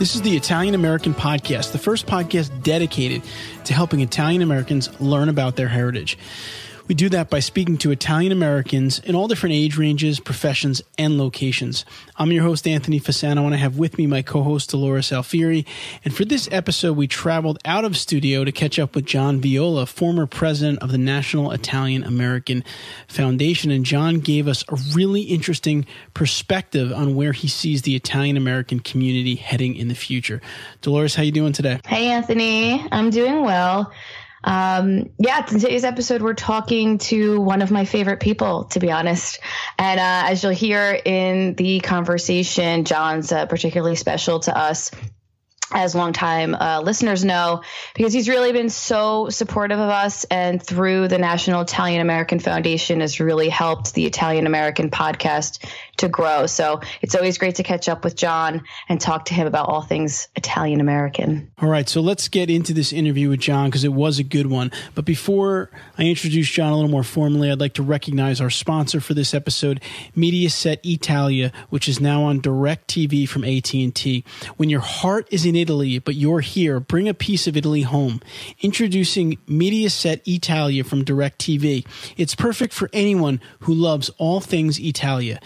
This is the Italian American Podcast, the first podcast dedicated to helping Italian Americans learn about their heritage. We do that by speaking to Italian Americans in all different age ranges, professions, and locations. I'm your host, Anthony Fasano, and I have with me my co host, Dolores Alfieri. And for this episode, we traveled out of studio to catch up with John Viola, former president of the National Italian American Foundation. And John gave us a really interesting perspective on where he sees the Italian American community heading in the future. Dolores, how you doing today? Hey, Anthony. I'm doing well. Um, yeah, today's episode, we're talking to one of my favorite people, to be honest. And uh, as you'll hear in the conversation, John's uh, particularly special to us as longtime uh, listeners know, because he's really been so supportive of us and through the National Italian American Foundation has really helped the Italian American podcast to grow. So it's always great to catch up with John and talk to him about all things Italian American. All right, so let's get into this interview with John because it was a good one. But before I introduce John a little more formally, I'd like to recognize our sponsor for this episode, Mediaset Italia, which is now on DirecTV from AT&T. When your heart is in Italy, but you're here, bring a piece of Italy home. Introducing Mediaset Italia from DirecTV. It's perfect for anyone who loves all things Italia.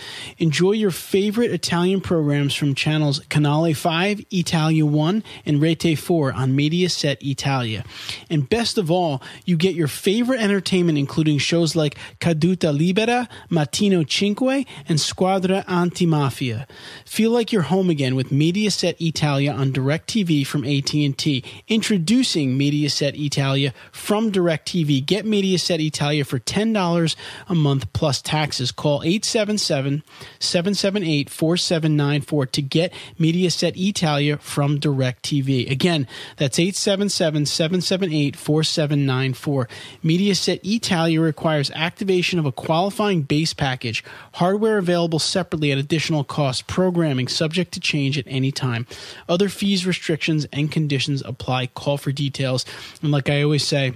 Enjoy your favorite Italian programs from channels Canale 5, Italia 1, and Rete 4 on Mediaset Italia. And best of all, you get your favorite entertainment including shows like Caduta Libera, Mattino Cinque, and Squadra Antimafia. Feel like you're home again with Mediaset Italia on DirecTV from AT&T. Introducing Mediaset Italia from DirecTV. Get Mediaset Italia for $10 a month plus taxes. Call 877 778 4794 to get Mediaset Italia from DirecTV. Again, that's 877 778 4794. Mediaset Italia requires activation of a qualifying base package, hardware available separately at additional cost, programming subject to change at any time. Other fees, restrictions, and conditions apply. Call for details. And like I always say,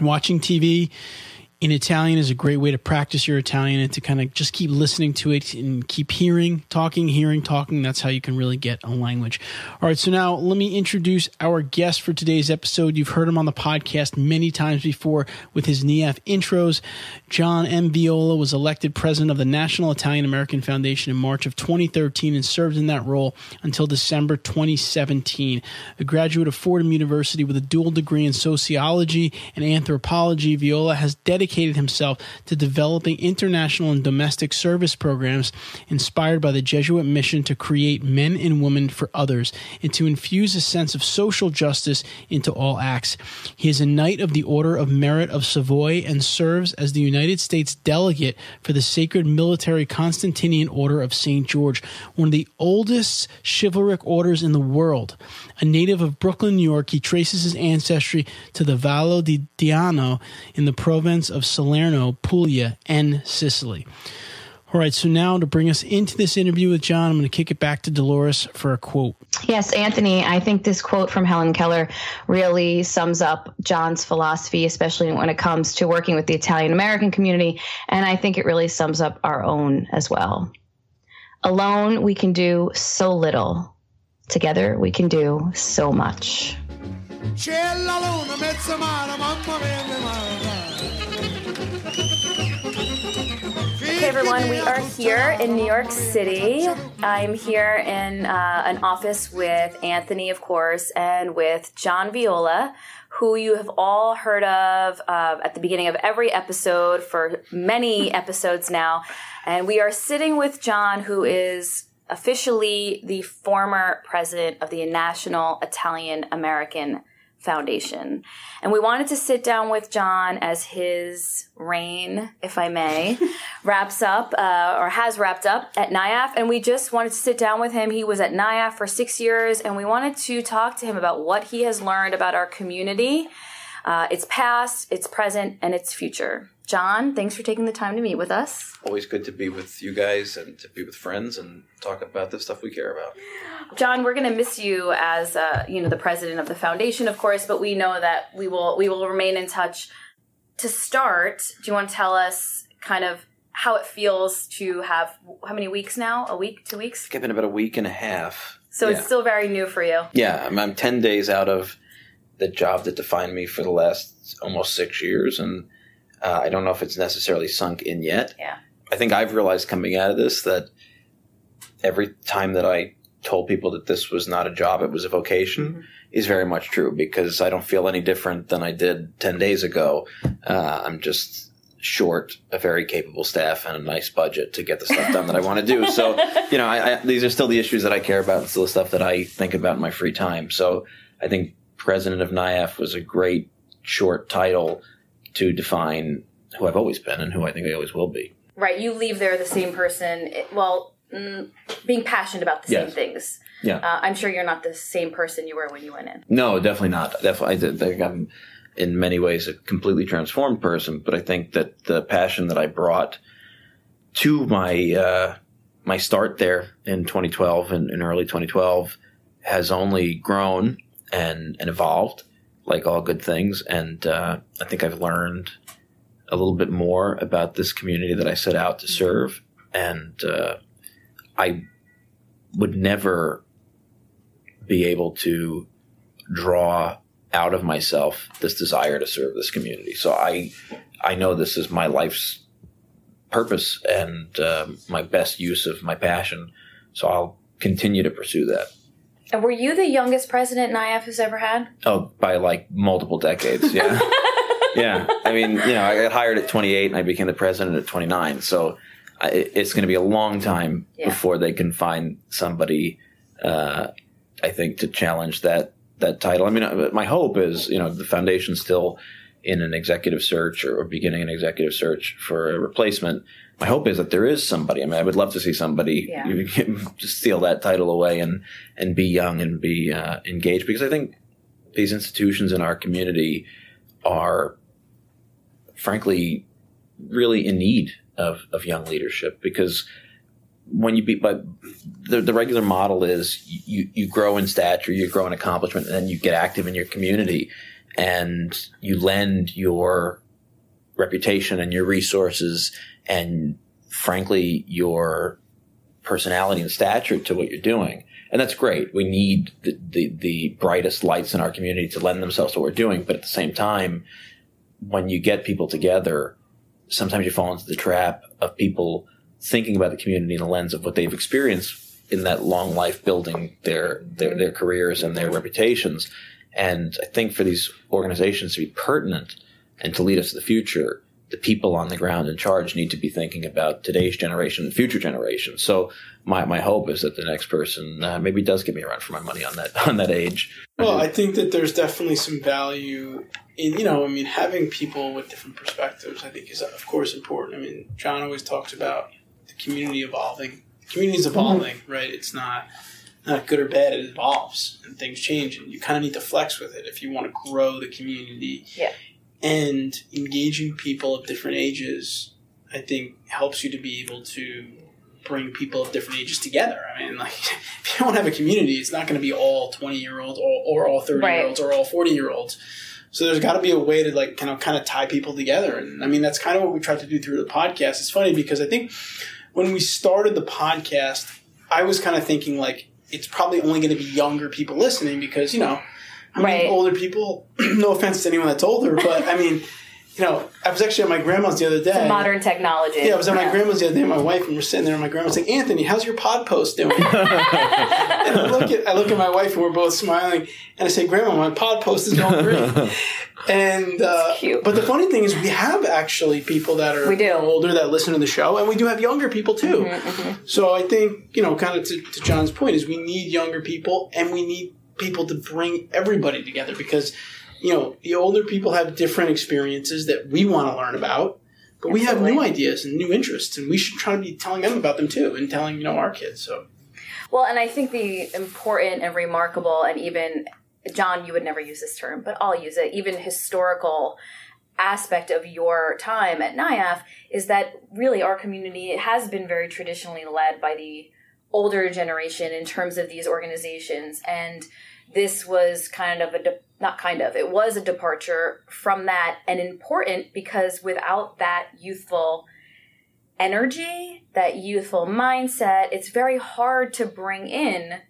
watching TV in Italian is a great way to practice your Italian and to kind of just keep listening to it and keep hearing, talking, hearing, talking. That's how you can really get a language. All right, so now let me introduce our guest for today's episode. You've heard him on the podcast many times before with his NIAF intros. John M. Viola was elected president of the National Italian American Foundation in March of 2013 and served in that role until December 2017. A graduate of Fordham University with a dual degree in sociology and anthropology, Viola has dedicated dedicated himself to developing international and domestic service programs inspired by the Jesuit mission to create men and women for others and to infuse a sense of social justice into all acts. He is a Knight of the Order of Merit of Savoy and serves as the United States delegate for the Sacred Military Constantinian Order of St. George, one of the oldest chivalric orders in the world. A native of Brooklyn, New York, he traces his ancestry to the Vallo di Diano in the province of Salerno, Puglia, and Sicily. All right, so now to bring us into this interview with John, I'm going to kick it back to Dolores for a quote. Yes, Anthony, I think this quote from Helen Keller really sums up John's philosophy, especially when it comes to working with the Italian American community. And I think it really sums up our own as well. Alone, we can do so little. Together, we can do so much. Hey everyone, we are here in New York City. I'm here in uh, an office with Anthony, of course, and with John Viola, who you have all heard of uh, at the beginning of every episode for many episodes now. And we are sitting with John, who is officially the former president of the National Italian American Foundation. And we wanted to sit down with John as his reign, if I may, wraps up uh, or has wrapped up at NIAF. And we just wanted to sit down with him. He was at NIAF for six years, and we wanted to talk to him about what he has learned about our community, uh, its past, its present, and its future. John, thanks for taking the time to meet with us. Always good to be with you guys and to be with friends and talk about the stuff we care about. John, we're going to miss you as uh, you know the president of the foundation, of course, but we know that we will we will remain in touch. To start, do you want to tell us kind of how it feels to have how many weeks now? A week, two weeks? It's been about a week and a half. So yeah. it's still very new for you. Yeah, I'm, I'm 10 days out of the job that defined me for the last almost six years. And uh, I don't know if it's necessarily sunk in yet. Yeah. I think I've realized coming out of this that every time that I told people that this was not a job, it was a vocation, Mm-hmm. is very much true because I don't feel any different than I did 10 days ago. Uh, I'm just short a very capable staff and a nice budget to get the stuff done that I want to do. So, you know, I, I, these are still the issues that I care about and still the stuff that I think about in my free time. So I think president of NIAF was a great short title to define who I've always been and who I think I always will be. Right. You leave there the same person. well, mm, being passionate about the Yes. same things. Yeah. Uh, I'm sure you're not the same person you were when you went in. No, definitely not. Definitely, I think I'm in many ways a completely transformed person. But I think that the passion that I brought to my uh, my start there in 2012 and in early 2012 has only grown and and evolved, like all good things. And uh, I think I've learned a little bit more about this community that I set out to serve, and uh, I would never be able to draw out of myself this desire to serve this community. So I I know this is my life's purpose and um, my best use of my passion. So I'll continue to pursue that. And were you the youngest president NIAF has ever had? Oh, by like multiple decades, yeah, yeah. I mean, you know, I got hired at 28 and I became the president at 29. So I, it's going to be a long time Yeah. before they can find somebody. Uh, I think to challenge that that title. I mean, uh, my hope is, you know, the foundation's still in an executive search or, or beginning an executive search for a replacement. My hope is that there is somebody. I mean, I would love to see somebody Yeah. steal that title away and and be young and be uh, engaged because I think these institutions in our community are, frankly, really in need of, of young leadership because when you be, but the, the regular model is you, you grow in stature, you grow in accomplishment, and then you get active in your community and you lend your reputation and your resources and frankly your personality and stature to what you're doing. And that's great. We need the, the, the brightest lights in our community to lend themselves to what we're doing. But at the same time, when you get people together, sometimes you fall into the trap of people thinking about the community in the lens of what they've experienced in that long life building their, their, their careers and their reputations. And I think for these organizations to be pertinent and to lead us to the future, the people on the ground in charge need to be thinking about today's generation and future generations. So my, my hope is that the next person uh, maybe does give me a run for my money on that on that age. Well, I think that there's definitely some value in, you know, I mean, having people with different perspectives, I think is, of course, important. I mean, John always talks about the community evolving. The community is evolving, right? It's not not good or bad. It evolves and things change, and you kind of need to flex with it if you want to grow the community. Yeah. And engaging people of different ages, I think, helps you to be able to bring people of different ages together. I mean, like, if you don't have a community, it's not going to be all 20 year olds or, or all 30 year olds or all 40 year olds. So there's got to be a way to like kind of kind of tie people together, and I mean that's kind of what we tried to do through the podcast. It's funny because I think when we started the podcast, I was kind of thinking like it's probably only going to be younger people listening because you know, I mean, Right. older people. no offense to anyone that's older, but I mean, you know, I was actually at my grandma's the other day. Modern technology. Yeah, I was at my grandma's the other day. with My wife and we're sitting there, and my grandma's like, "Anthony, how's your pod post doing?" and I look at I look at my wife, and we're both smiling, and I say, "Grandma, my pod post is going great." and uh, cute. but the funny thing is, we have actually people that are We do. older that listen to the show, and we do have younger people too. Mm-hmm, So I think you know, kind of to, to John's point, is we need younger people, and we need people to bring everybody together because you know the older people have different experiences that we want to learn about. But we have new ideas and new interests, and we should try to be telling them about them too, and telling you know our kids. So Well, and I think the important and remarkable, and even John, you would never use this term, but I'll use it. Even historical aspect of your time at NIAF is that really our community has been very traditionally led by the older generation in terms of these organizations, and this was kind of a de- not kind of it was a departure from that, and important because without that youthful energy, that youthful mindset, it's very hard to bring in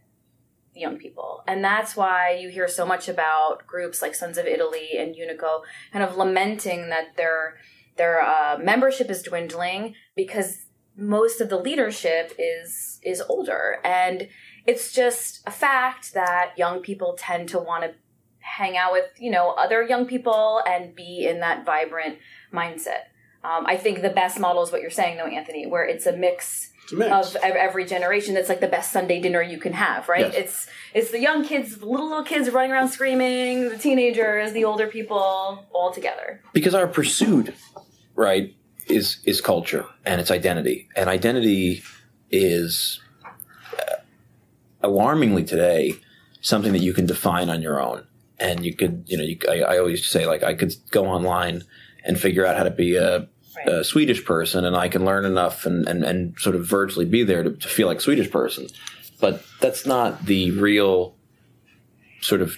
young people. And that's why you hear so much about groups like Sons of Italy and Unico kind of lamenting that their their uh, membership is dwindling because most of the leadership is is older and it's just a fact that young people tend to want to hang out with you know other young people and be in that vibrant mindset. Um, i think the best model is what you're saying though anthony where it's a mix of every generation that's like the best sunday dinner you can have right? Yes. it's it's the young kids the little little kids running around screaming the teenagers the older people all together. Because our pursuit right is is culture and its identity. And identity is alarmingly today something that you can define on your own and you could you know you, I, I, always say like i could go online and figure out how to be a, right. a swedish person and i can learn enough and, and, and sort of virtually be there to, to feel like a swedish person but that's not the real sort of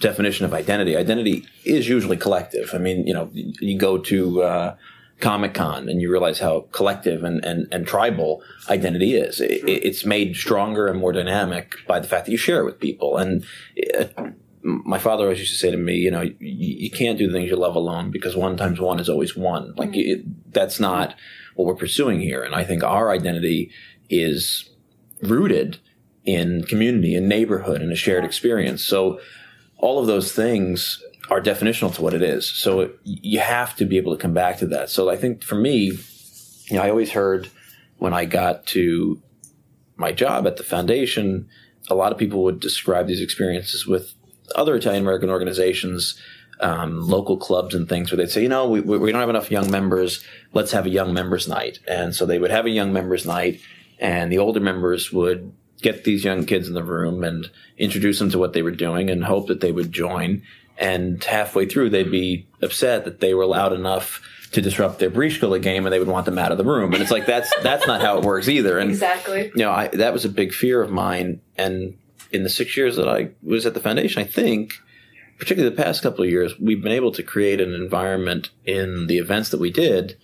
definition of identity. Identity is usually collective. I mean, you know, you go to uh, Comic Con and you realize how collective and, and, and tribal identity is. It, it's made stronger and more dynamic by the fact that you share it with people. And uh, my father always used to say to me, you know, you, you, can't do the things you love alone because one times one is always one. Like mm-hmm. it, that's not what we're pursuing here. And I think our identity is rooted in community and neighborhood and a shared experience. So all of those things are definitional to what it is. So it, you have to be able to come back to that. So I think for me, you know, I always heard when I got to my job at the foundation, a lot of people would describe these experiences with other Italian American organizations, um, local clubs and things where they'd say, you know, we, we don't have enough young members. Let's have a young members night. And so they would have a young members night and the older members would get these young kids in the room and introduce them to what they were doing and hope that they would join. And halfway through, they'd be upset that they were loud enough to disrupt their Briscola game and they would want them out of the room. And it's like, that's, that's not how it works either. And, exactly. You know, I, that was a big fear of mine. And in the six years that I was at the foundation, I think, particularly the past couple of years, we've been able to create an environment in the events that we did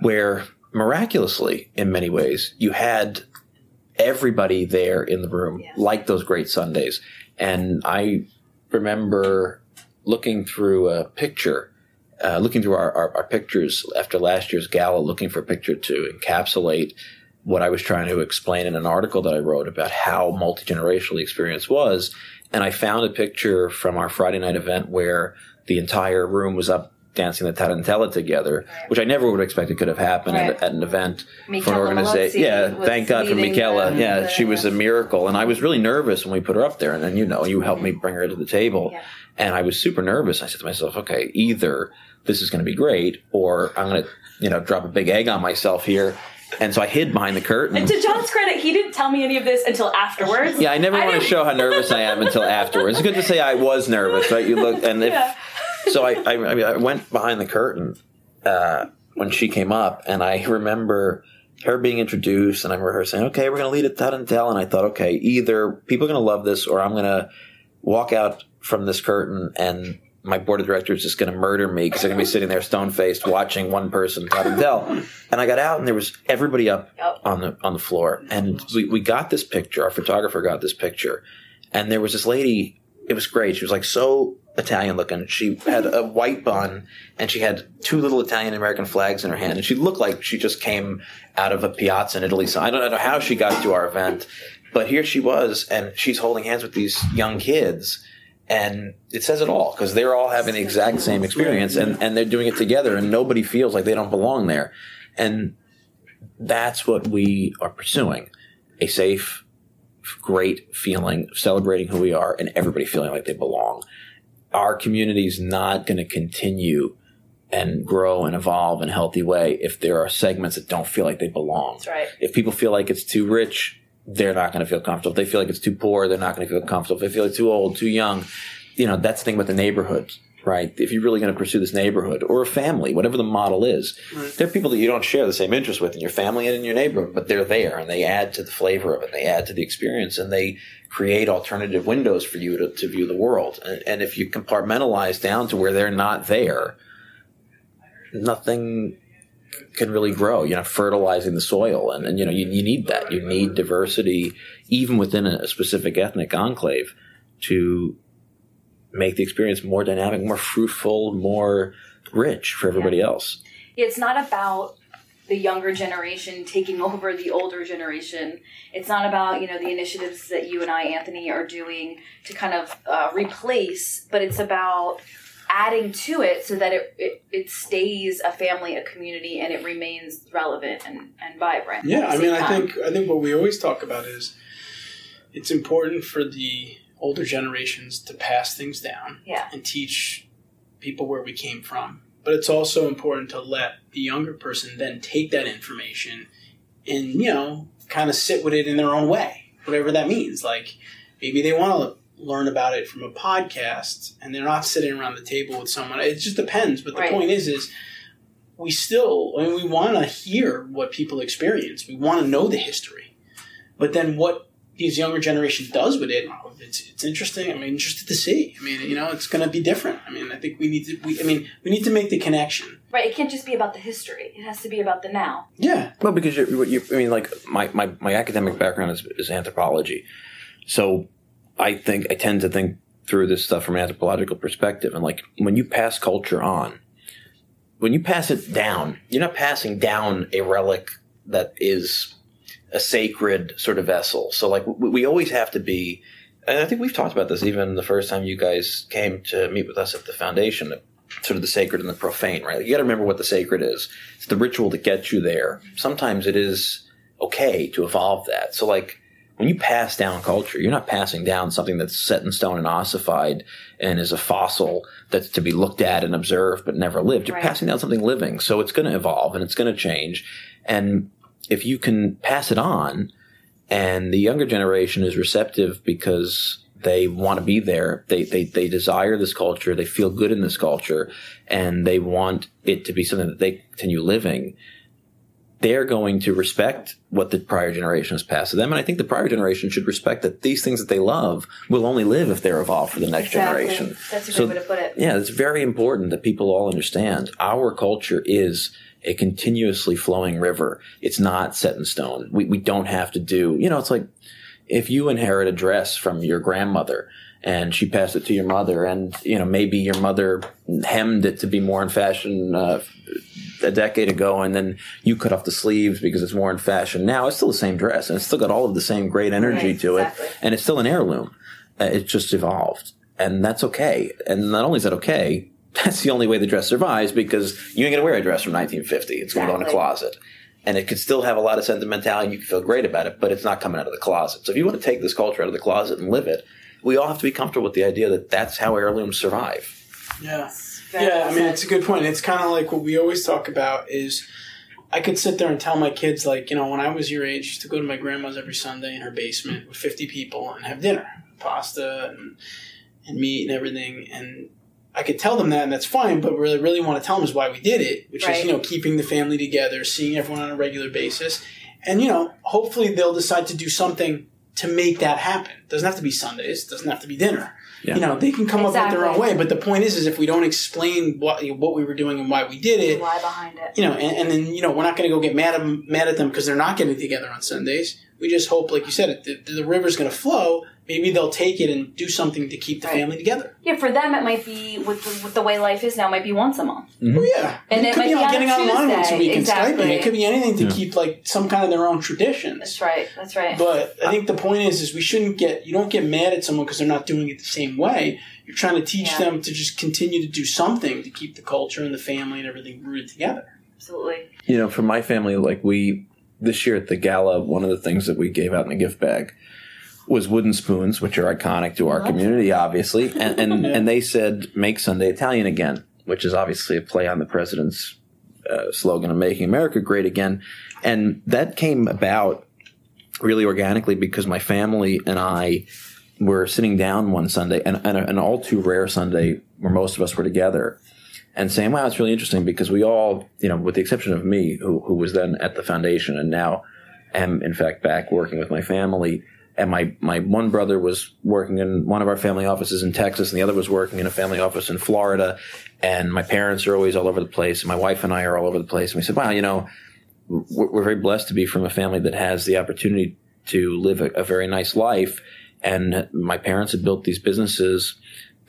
where miraculously, in many ways, you had everybody there in the room, like those great Sundays. And I remember looking through a picture, uh, looking through our, our, our, pictures after last year's gala, looking for a picture to encapsulate what I was trying to explain in an article that I wrote about how multi generational the experience was. And I found a picture from our Friday night event where the entire room was up dancing the tarantella together, right. which I never would have expected could have happened right. at, at, an event Michela for an organization. Yeah, thank God for Michela. yeah, the, she was a miracle, and I was really nervous when we put her up there. And then you know, you helped me mm-hmm. bring her to the table, yeah. and I was super nervous. I said to myself, okay, either this is going to be great, or I'm going to you know drop a big egg on myself here. And so I hid behind the curtain. And to John's credit, he didn't tell me any of this until afterwards. Yeah, I never I want to show how nervous I am until afterwards. It's good to say I was nervous, right? You look, and if yeah so I, I, I, mean, I went behind the curtain uh, when she came up, and I remember her being introduced, and I remember her saying, "Okay, we're going to lead it that and tell." And I thought, okay, either people are going to love this, or I'm going to walk out from this curtain and my board of directors is just going to murder me because they're going to be sitting there stone faced watching one person tell and tell. And I got out and there was everybody up on the on the floor, and we we got this picture. Our photographer got this picture, and there was this lady. It was great. She was like so Italian looking. She had a white bun and she had two little Italian American flags in her hand. And she looked like she just came out of a piazza in Italy. So I don't know how she got to our event, but here she was and she's holding hands with these young kids. And it says it all because they're all having the exact same experience and, and they're doing it together and nobody feels like they don't belong there. And that's what we are pursuing a safe, great feeling of celebrating who we are and everybody feeling like they belong our community is not going to continue and grow and evolve in a healthy way if there are segments that don't feel like they belong. That's right. If people feel like it's too rich, they're not going to feel comfortable. If they feel like it's too poor, they're not going to feel comfortable. If they feel like too old, too young, you know, that's the thing about the neighborhood, right? If you're really going to pursue this neighborhood or a family, whatever the model is, right. there are people that you don't share the same interest with in your family and in your neighborhood, but they're there and they add to the flavor of it. They add to the experience and they create alternative windows for you to, to view the world. And, and if you compartmentalize down to where they're not there, nothing can really grow. You know, fertilizing the soil, and, and you know you, you need that. You need diversity, even within a specific ethnic enclave, to make the experience more dynamic, more fruitful, more rich for everybody yeah. else. It's not about the younger generation taking over the older generation. It's not about you know the initiatives that you and I, Anthony, are doing to kind of uh, replace, but it's about adding to it so that it, it, it stays a family, a community, and it remains relevant and, and vibrant. Yeah, I mean, time. I think I think what we always talk about is it's important for the older generations to pass things down yeah. and teach people where we came from. But it's also important to let the younger person then take that information and, you know, kind of sit with it in their own way, whatever that means. Like maybe they want to learn about it from a podcast and they're not sitting around the table with someone. It just depends. But the right. point is, is we still, I mean, we want to hear what people experience. We want to know the history. But then what these younger generation does with it, it's, it's interesting. I'm interested to see. I mean, you know, it's going to be different. I mean, I think we need to. We, I mean, we need to make the connection. Right. It can't just be about the history. It has to be about the now. Yeah. Well, because you, you I mean, like my, my, my academic background is, is anthropology, so I think I tend to think through this stuff from an anthropological perspective, and like when you pass culture on, when you pass it down, you're not passing down a relic that is a sacred sort of vessel. So like we, we always have to be, and I think we've talked about this even the first time you guys came to meet with us at the foundation, sort of the sacred and the profane, right? Like you got to remember what the sacred is. It's the ritual that gets you there. Sometimes it is okay to evolve that. So like when you pass down culture, you're not passing down something that's set in stone and ossified and is a fossil that's to be looked at and observed but never lived. You're right. passing down something living. So it's going to evolve and it's going to change. And if you can pass it on and the younger generation is receptive because they want to be there. They, they, they desire this culture. They feel good in this culture and they want it to be something that they continue living. They're going to respect what the prior generation has passed to them. And I think the prior generation should respect that these things that they love will only live if they're evolved for the next exactly. generation. That's a good so, way to put it. Yeah, it's very important that people all understand our culture is a continuously flowing river. It's not set in stone. We, we don't have to do, you know, it's like if you inherit a dress from your grandmother and she passed it to your mother and, you know, maybe your mother hemmed it to be more in fashion, uh, a decade ago and then you cut off the sleeves because it's more in fashion now it's still the same dress and it's still got all of the same great energy right, to exactly. it and it's still an heirloom uh, it's just evolved and that's okay and not only is that okay that's the only way the dress survives because you ain't gonna wear a dress from 1950. It's gonna go in a closet. And it could still have a lot of sentimentality. You can feel great about it, but it's not coming out of the closet. So if you want to take this culture out of the closet and live it, we all have to be comfortable with the idea that that's how heirlooms survive. Yeah. Yeah, I mean, it's a good point. It's kind of like what we always talk about is I could sit there and tell my kids, like, you know, when I was your age, I used to go to my grandma's every Sunday in her basement with 50 people and have dinner, pasta and, and meat and everything. And I could tell them that, and that's fine. But really, really want to tell them is why we did it, which right. is you know keeping the family together, seeing everyone on a regular basis, and you know hopefully they'll decide to do something to make that happen. It doesn't have to be Sundays. It doesn't have to be dinner. Yeah. You know, they can come exactly. up with their own way. But the point is, is if we don't explain what what we were doing and why we did it, why behind it, you know, and, and then you know we're not going to go get mad at them, mad at them because they're not getting together on Sundays. We just hope, like you said, the, the river's going to flow maybe they'll take it and do something to keep the right. family together. Yeah, for them it might be with the, with the way life is now. It might be once a month. Mm-hmm. Oh yeah, and, it, it, could be getting on online once a week exactly. and Skyping. It could be anything to yeah. keep like some kind of their own traditions. That's right. That's right. But I think the point is, is we shouldn't get you don't get mad at someone because they're not doing it the same way. You're trying to teach yeah. them to just continue to do something to keep the culture and the family and everything rooted together. Absolutely. You know, for my family, like we this year at the gala, one of the things that we gave out in a gift bag was wooden spoons, which are iconic to our community, obviously, and and, and they said "Make Sunday Italian again," which is obviously a play on the president's uh, slogan of "Making America Great Again," and that came about really organically because my family and I were sitting down one Sunday, and, and an all too rare Sunday where most of us were together, and saying, "Wow, it's really interesting," because we all, you know, with the exception of me, who who was then at the foundation and now am in fact back working with my family and my my one brother was working in one of our family offices in Texas, and the other was working in a family office in Florida. And my parents are always all over the place, and my wife and I are all over the place. And we said, "Wow, you know, we're, we're very blessed to be from a family that has the opportunity to live a, a very nice life." And my parents have built these businesses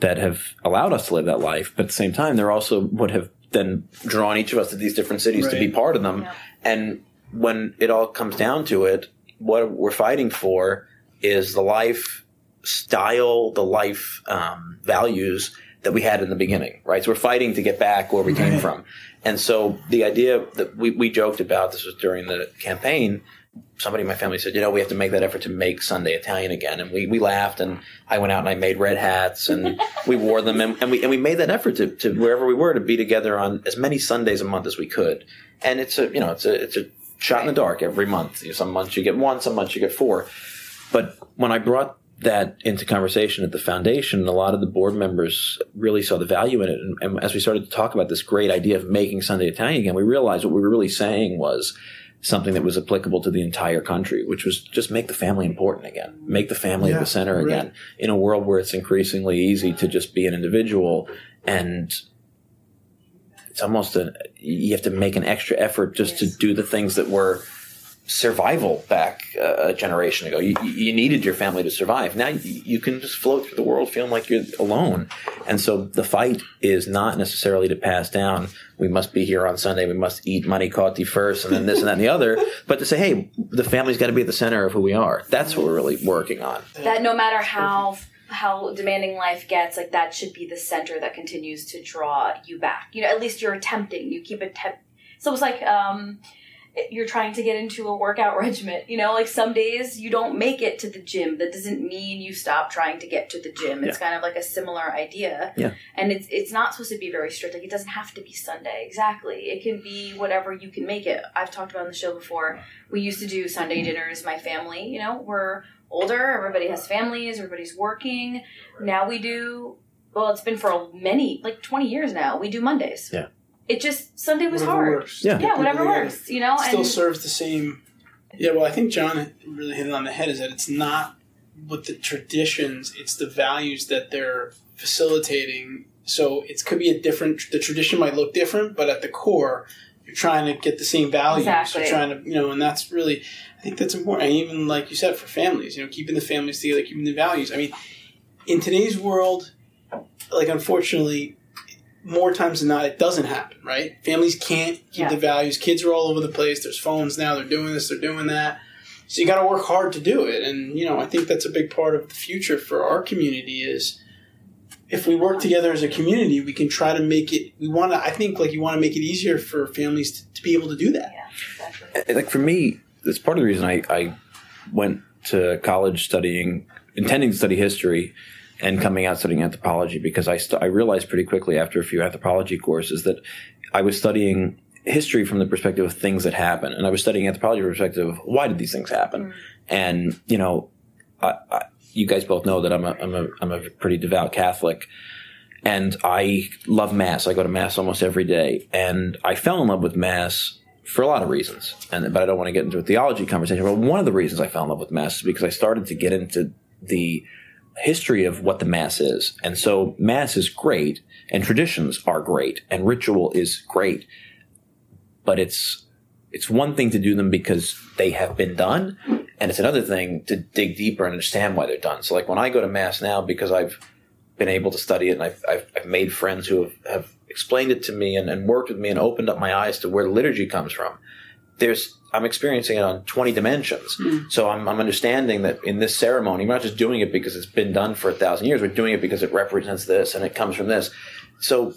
that have allowed us to live that life, but at the same time, they're also would have then drawn each of us to these different cities to be part of them. And when it all comes down to it, what we're fighting for is the life style, the life um, values that we had in the beginning, right? So we're fighting to get back where we came from. And so the idea that we, we joked about, this was during the campaign, somebody in my family said, you know, we have to make that effort to make Sunday Italian again. And we, we laughed and I went out and I made red hats and we wore them and, and we, and we made that effort to, to wherever we were to be together on as many Sundays a month as we could. And it's a, you know, it's a, it's a shot in the dark every month. You know, some months you get one, some months you get four. But when I brought that into conversation at the foundation, a lot of the board members really saw the value in it. And, and as we started to talk about this great idea of making Sunday Italian again, we realized what we were really saying was something that was applicable to the entire country, which was just make the family important again, make the family Yeah, the center right. again in a world where it's increasingly easy to just be an individual and it's almost a you have to make an extra effort just to do the things that were survival back uh, a generation ago. You, you needed your family to survive. Now you, you can just float through the world feeling like you're alone. And so the fight is not necessarily to pass down. We must be here on Sunday. We must eat manicotti first, and then this and that and the other. But to say, hey, the family's got to be at the center of who we are. That's what we're really working on. that no matter how how demanding life gets like that should be the center that continues to draw you back you know at least you're attempting you keep attempting. So it's like um you're trying to get into a workout regimen you know like some days you don't make it to the gym. That doesn't mean you stop trying to get to the gym. It's kind of like a similar idea. Yeah. and it's it's not supposed to be very strict. Like it doesn't have to be sunday. Exactly. It can be whatever you can make it. I've talked about on the show before. We used to do sunday mm-hmm. dinners my family you know we're older. Everybody has families. Everybody's working. Now we do well it's been for many like 20 years now we do mondays. Yeah. It just sunday was Whatever hard works. Yeah. Yeah whatever together. works you know Still and serves the same. Yeah, well, I think John really hit it on the head. Is that it's not with the traditions; it's the values that they're facilitating. So it could be a different. The tradition might look different, but at the core, you're trying to get the same values. Exactly. You're trying to, you know, and that's really, I think that's important. And even like you said, for families, you know, keeping the families together, keeping the values. I mean, in today's world, like unfortunately, more times than not, it doesn't happen, right? Families can't keep Yeah. the values. Kids are all over the place. There's phones now. They're doing this. They're doing that. So you got to work hard to do it. And you know, I think that's a big part of the future for our community is if we work together as a community, we can try to make it. We want to. I think like you want to make it easier for families to, to be able to do that. yeah exactly eh, like for me, that's part of the reason I, I went to college studying, intending to study history, and coming out studying anthropology because I st- I realized pretty quickly after a few anthropology courses that I was studying history from the perspective of things that happen, and I was studying anthropology from the perspective of why did these things happen, mm. and you know, I, I, you guys both know that I'm a I'm a I'm a pretty devout Catholic and I love mass. I go to mass almost every day, and I fell in love with mass for a lot of reasons. And but I don't want to get into a theology conversation. But one of the reasons I fell in love with mass is because I started to get into the history of what the mass is. And so mass is great, and traditions are great, and ritual is great, but it's it's one thing to do them because they have been done, and it's another thing to dig deeper and understand why they're done. So like when I go to mass now, because I've been able to study it and I've, I've, I've made friends who have, have explained it to me and, and worked with me and opened up my eyes to where liturgy comes from. There's, I'm experiencing it on 20 dimensions. Hmm. So I'm, I'm understanding that in this ceremony, we're not just doing it because it's been done for a thousand years. We're doing it because it represents this and it comes from this. So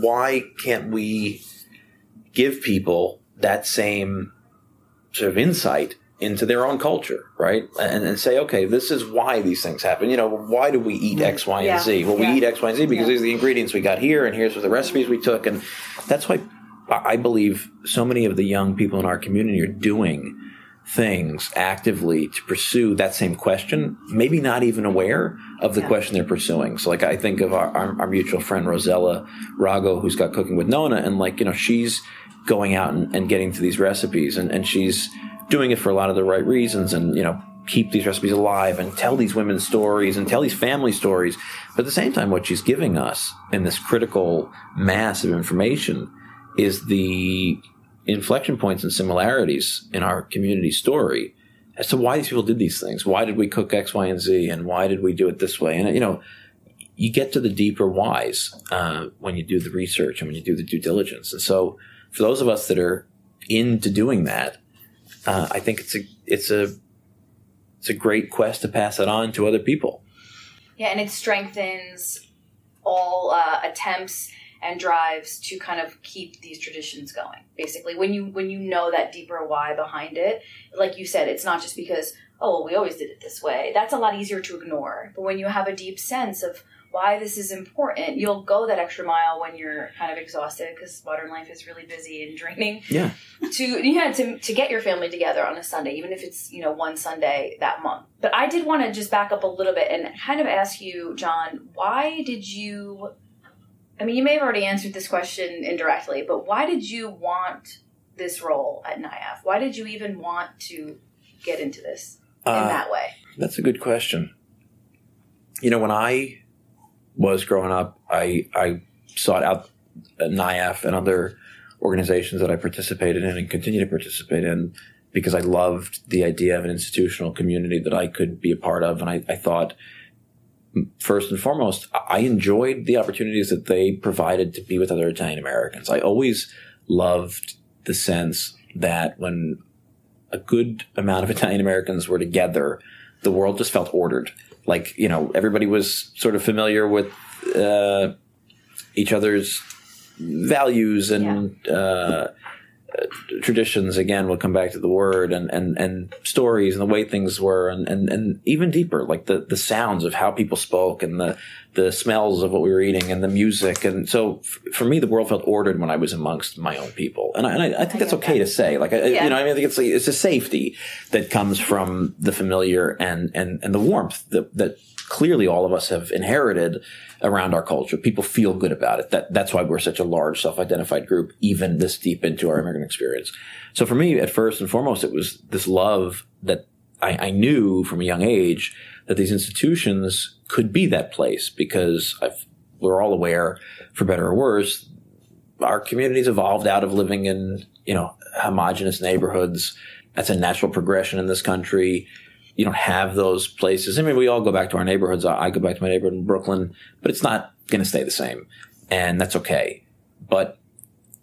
why can't we give people that same sort of insight into their own culture, right? And, and say, okay, this is why these things happen. You know, why do we eat mm-hmm. X, Y, Yeah. and Z? Well, Yeah. we eat X, Y, and Z because Yeah. these are the ingredients we got here, and here's what the recipes we took, and that's why I believe so many of the young people in our community are doing things actively to pursue that same question, maybe not even aware of the Yeah. question they're pursuing. So, like, I think of our, our, our mutual friend Rossella Rago, who's got Cooking with Nonna, and like, you know, she's going out and, and getting to these recipes, and, and she's doing it for a lot of the right reasons, and you know, keep these recipes alive and tell these women's stories and tell these family stories. But at the same time, what she's giving us in this critical mass of information is the inflection points and similarities in our community story as to why these people did these things. Why did we cook X, Y, and Z? And why did we do it this way? And, you know, you get to the deeper whys uh, when you do the research and when you do the due diligence. And so for those of us that are into doing that, uh, I think it's a, it's a, it's a great quest to pass it on to other people. Yeah, and it strengthens all uh, attempts and drives to kind of keep these traditions going. Basically, when you when you know that deeper why behind it, like you said, it's not just because oh well, we always did it this way. That's a lot easier to ignore. But when you have a deep sense of why this is important, you'll go that extra mile when you're kind of exhausted because modern life is really busy and draining. Yeah. To yeah to to get your family together on a Sunday, even if it's you know one Sunday that month. But I did want to just back up a little bit and kind of ask you, John, why did you? I mean, you may have already answered this question indirectly, but why did you want this role at NIAF? Why did you even want to get into this in Uh, that way? That's a good question. You know, when I was growing up, I I sought out NIAF and other organizations that I participated in and continue to participate in because I loved the idea of an institutional community that I could be a part of, and I, I thought. First and foremost, I enjoyed the opportunities that they provided to be with other Italian Americans. I always loved the sense that when a good amount of Italian Americans were together, the world just felt ordered. Like, you know, everybody was sort of familiar with uh, each other's values and uh, uh, traditions. Again, we'll come back to the word and, and, and stories and the way things were, and, and, and even deeper, like the, the sounds of how people spoke and the, the smells of what we were eating and the music. And so f- for me, the world felt ordered when I was amongst my own people. And I, and I, I think that's okay to say. Like, I, Yeah. you know, I mean, I think it's, like, it's a safety that comes from the familiar and, and, and the warmth that, that clearly all of us have inherited around our culture. People feel good about it. That, that's why we're such a large self-identified group, even this deep into our immigrant experience. So for me, at first and foremost, it was this love that I, I knew from a young age that these institutions could be that place because I've, we're all aware, for better or worse, our communities evolved out of living in, you know, homogenous neighborhoods. That's a natural progression in this country. You don't have those places. I mean, we all go back to our neighborhoods. I I go back to my neighborhood in Brooklyn, but it's not going to stay the same. And that's okay. But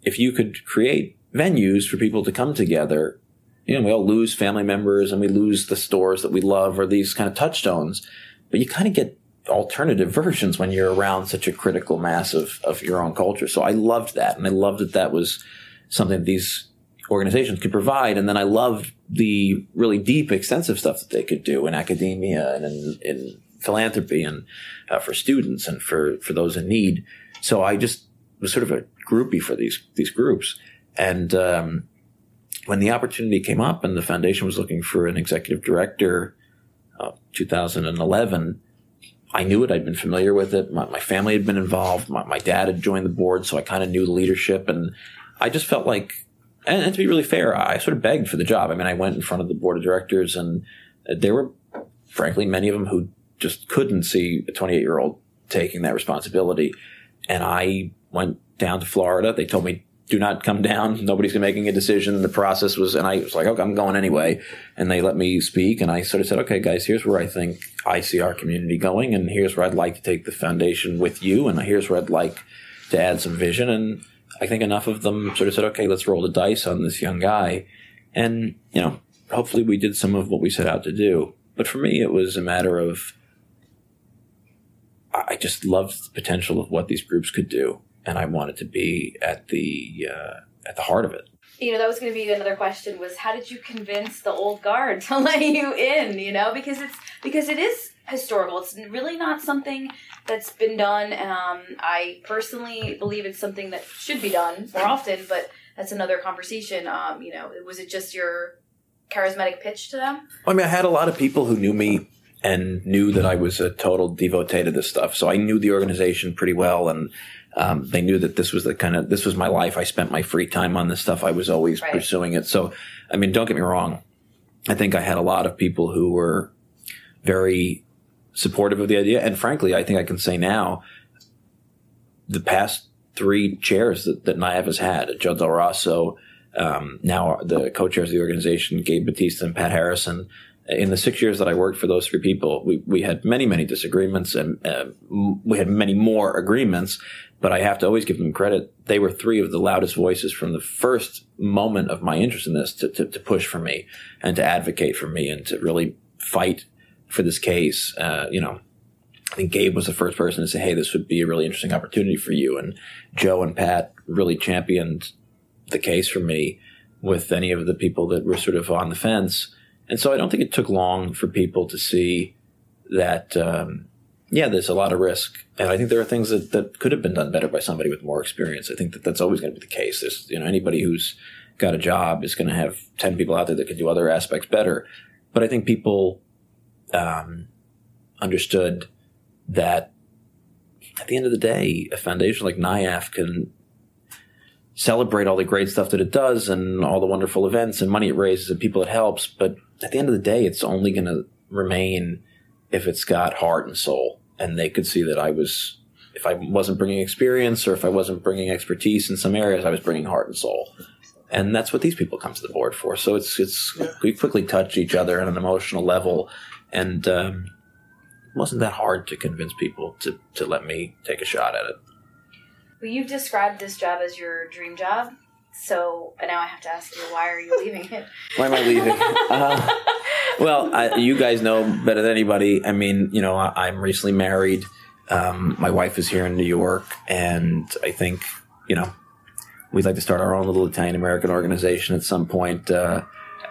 if you could create venues for people to come together, you know, we all lose family members and we lose the stores that we love or these kind of touchstones, but you kind of get alternative versions when you're around such a critical mass of, of your own culture. So I loved that. And I loved that that was something that these organizations could provide. And then I loved the really deep, extensive stuff that they could do in academia and in, in philanthropy and uh, for students and for, for those in need. So I just was sort of a groupie for these, these groups. And, um, when the opportunity came up and the foundation was looking for an executive director, uh, 2011, I knew it. I'd been familiar with it. My, my family had been involved. My, my dad had joined the board, so I kind of knew the leadership. And I just felt like, and, and to be really fair, I sort of begged for the job. I mean, I went in front of the board of directors, and there were, frankly, many of them who just couldn't see a 28 year old taking that responsibility. And I went down to Florida. They told me, do not come down. Nobody's making a decision. The process was, and I was like, okay, I'm going anyway. And they let me speak. And I sort of said, okay, guys, here's where I think I see our community going. And here's where I'd like to take the foundation with you. And here's where I'd like to add some vision. And I think enough of them sort of said, okay, let's roll the dice on this young guy. And, you know, hopefully we did some of what we set out to do. But for me, it was a matter of, I just loved the potential of what these groups could do. And I wanted to be at the, uh, at the heart of it. You know that was going to be another question was how did you convince the old guard to let you in you know because it's because it is historical it's really not something that's been done um, i personally believe it's something that should be done more often but that's another conversation um, you know was it just your charismatic pitch to them I mean, I had a lot of people who knew me and knew that I was a total devotee to this stuff. So I knew the organization pretty well, and um, they knew that this was the kind of this was my life. I spent my free time on this stuff. I was always Right. pursuing it. So, I mean, don't get me wrong. I think I had a lot of people who were very supportive of the idea. And frankly, I think I can say now, the past three chairs that, that has had, Joe Del Raso, um, now the co-chairs of the organization, Gabe Battista and Pat Harrison. In the six years that I worked for those three people, we, we had many, many disagreements and uh, we had many more agreements, but I have to always give them credit. They were three of the loudest voices from the first moment of my interest in this to, to, to push for me and to advocate for me and to really fight for this case. Uh, you know, I think Gabe was the first person to say, Hey, this would be a really interesting opportunity for you. And Joe and Pat really championed the case for me with any of the people that were sort of on the fence. And so I don't think it took long for people to see that, um, yeah, there's a lot of risk. And I think there are things that, that could have been done better by somebody with more experience. I think that that's always going to be the case. There's, you know, anybody who's got a job is going to have 10 people out there that can do other aspects better. But I think people, um, understood that at the end of the day, a foundation like NIAF can celebrate all the great stuff that it does and all the wonderful events and money it raises and people it helps. But at the end of the day, it's only going to remain if it's got heart and soul. And they could see that I was, if I wasn't bringing experience or if I wasn't bringing expertise in some areas, I was bringing heart and soul. And that's what these people come to the board for. So it's, it's, yeah. we quickly touch each other on an emotional level. And, um, it wasn't that hard to convince people to, to let me take a shot at it. Well, you've described this job as your dream job. So now I have to ask you, why are you leaving it? why am I leaving? uh, well, I, you guys know better than anybody. I mean, you know, I, am recently married. Um, my wife is here in New York, and I think, you know, we'd like to start our own little Italian American organization at some point uh,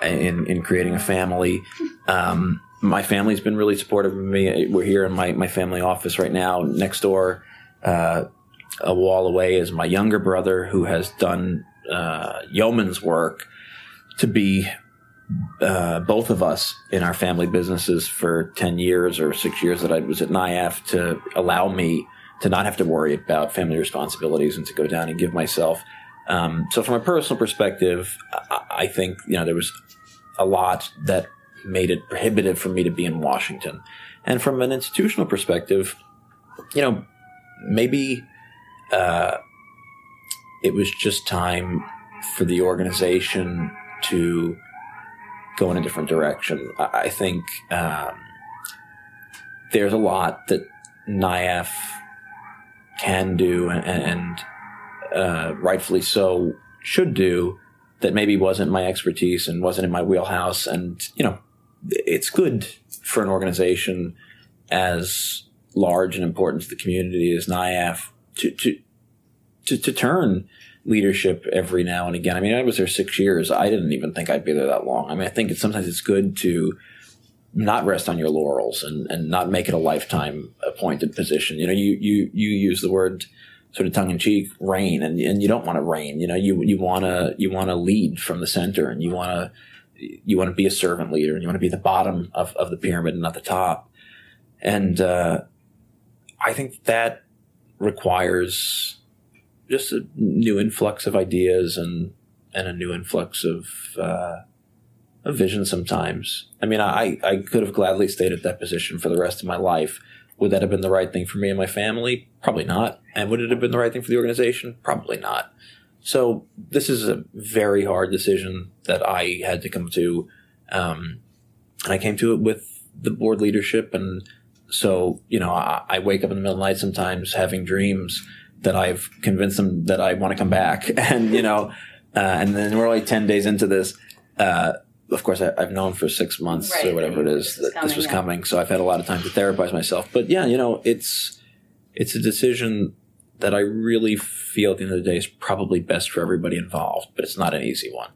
in in creating a family. Um, my family's been really supportive of me. We're here in my, my family office right now. Next door, uh, a wall away is my younger brother who has done uh, yeoman's work to be uh, both of us in our family businesses for 10 years or six years that I was at NIAF to allow me to not have to worry about family responsibilities and to go down and give myself. Um, so from a personal perspective, I, I think, you know, there was a lot that made it prohibitive for me to be in Washington. And from an institutional perspective, you know, maybe uh, it was just time for the organization to go in a different direction. I, I think um, there's a lot that NIAF can do and, and uh, rightfully so should do that maybe wasn't my expertise and wasn't in my wheelhouse. And, you know, it's good for an organization as large and important to the community as NIAF to, to, to, to turn leadership every now and again. I mean, I was there six years. I didn't even think I'd be there that long. I mean, I think it's, sometimes it's good to not rest on your laurels and, and not make it a lifetime appointed position. You know, you, you, you use the word sort of tongue in cheek, reign, and, and you don't want to reign. You know, you, you want to, you want to lead from the center and you want to, you want to be a servant leader and you want to be the bottom of, of the pyramid and not the top. And, uh, I think that requires just a new influx of ideas and and a new influx of uh, of vision. Sometimes, I mean, I I could have gladly stayed at that position for the rest of my life. Would that have been the right thing for me and my family? Probably not. And would it have been the right thing for the organization? Probably not. So this is a very hard decision that I had to come to, um, and I came to it with the board leadership and so, you know, I, I, wake up in the middle of the night sometimes having dreams that I've convinced them that I want to come back. And, you know, uh, and then we're only 10 days into this. Uh, of course, I, have known for six months right. or whatever it is this that this was coming. So I've had a lot of time to therapize myself. But yeah, you know, it's, it's a decision that I really feel at the end of the day is probably best for everybody involved, but it's not an easy one.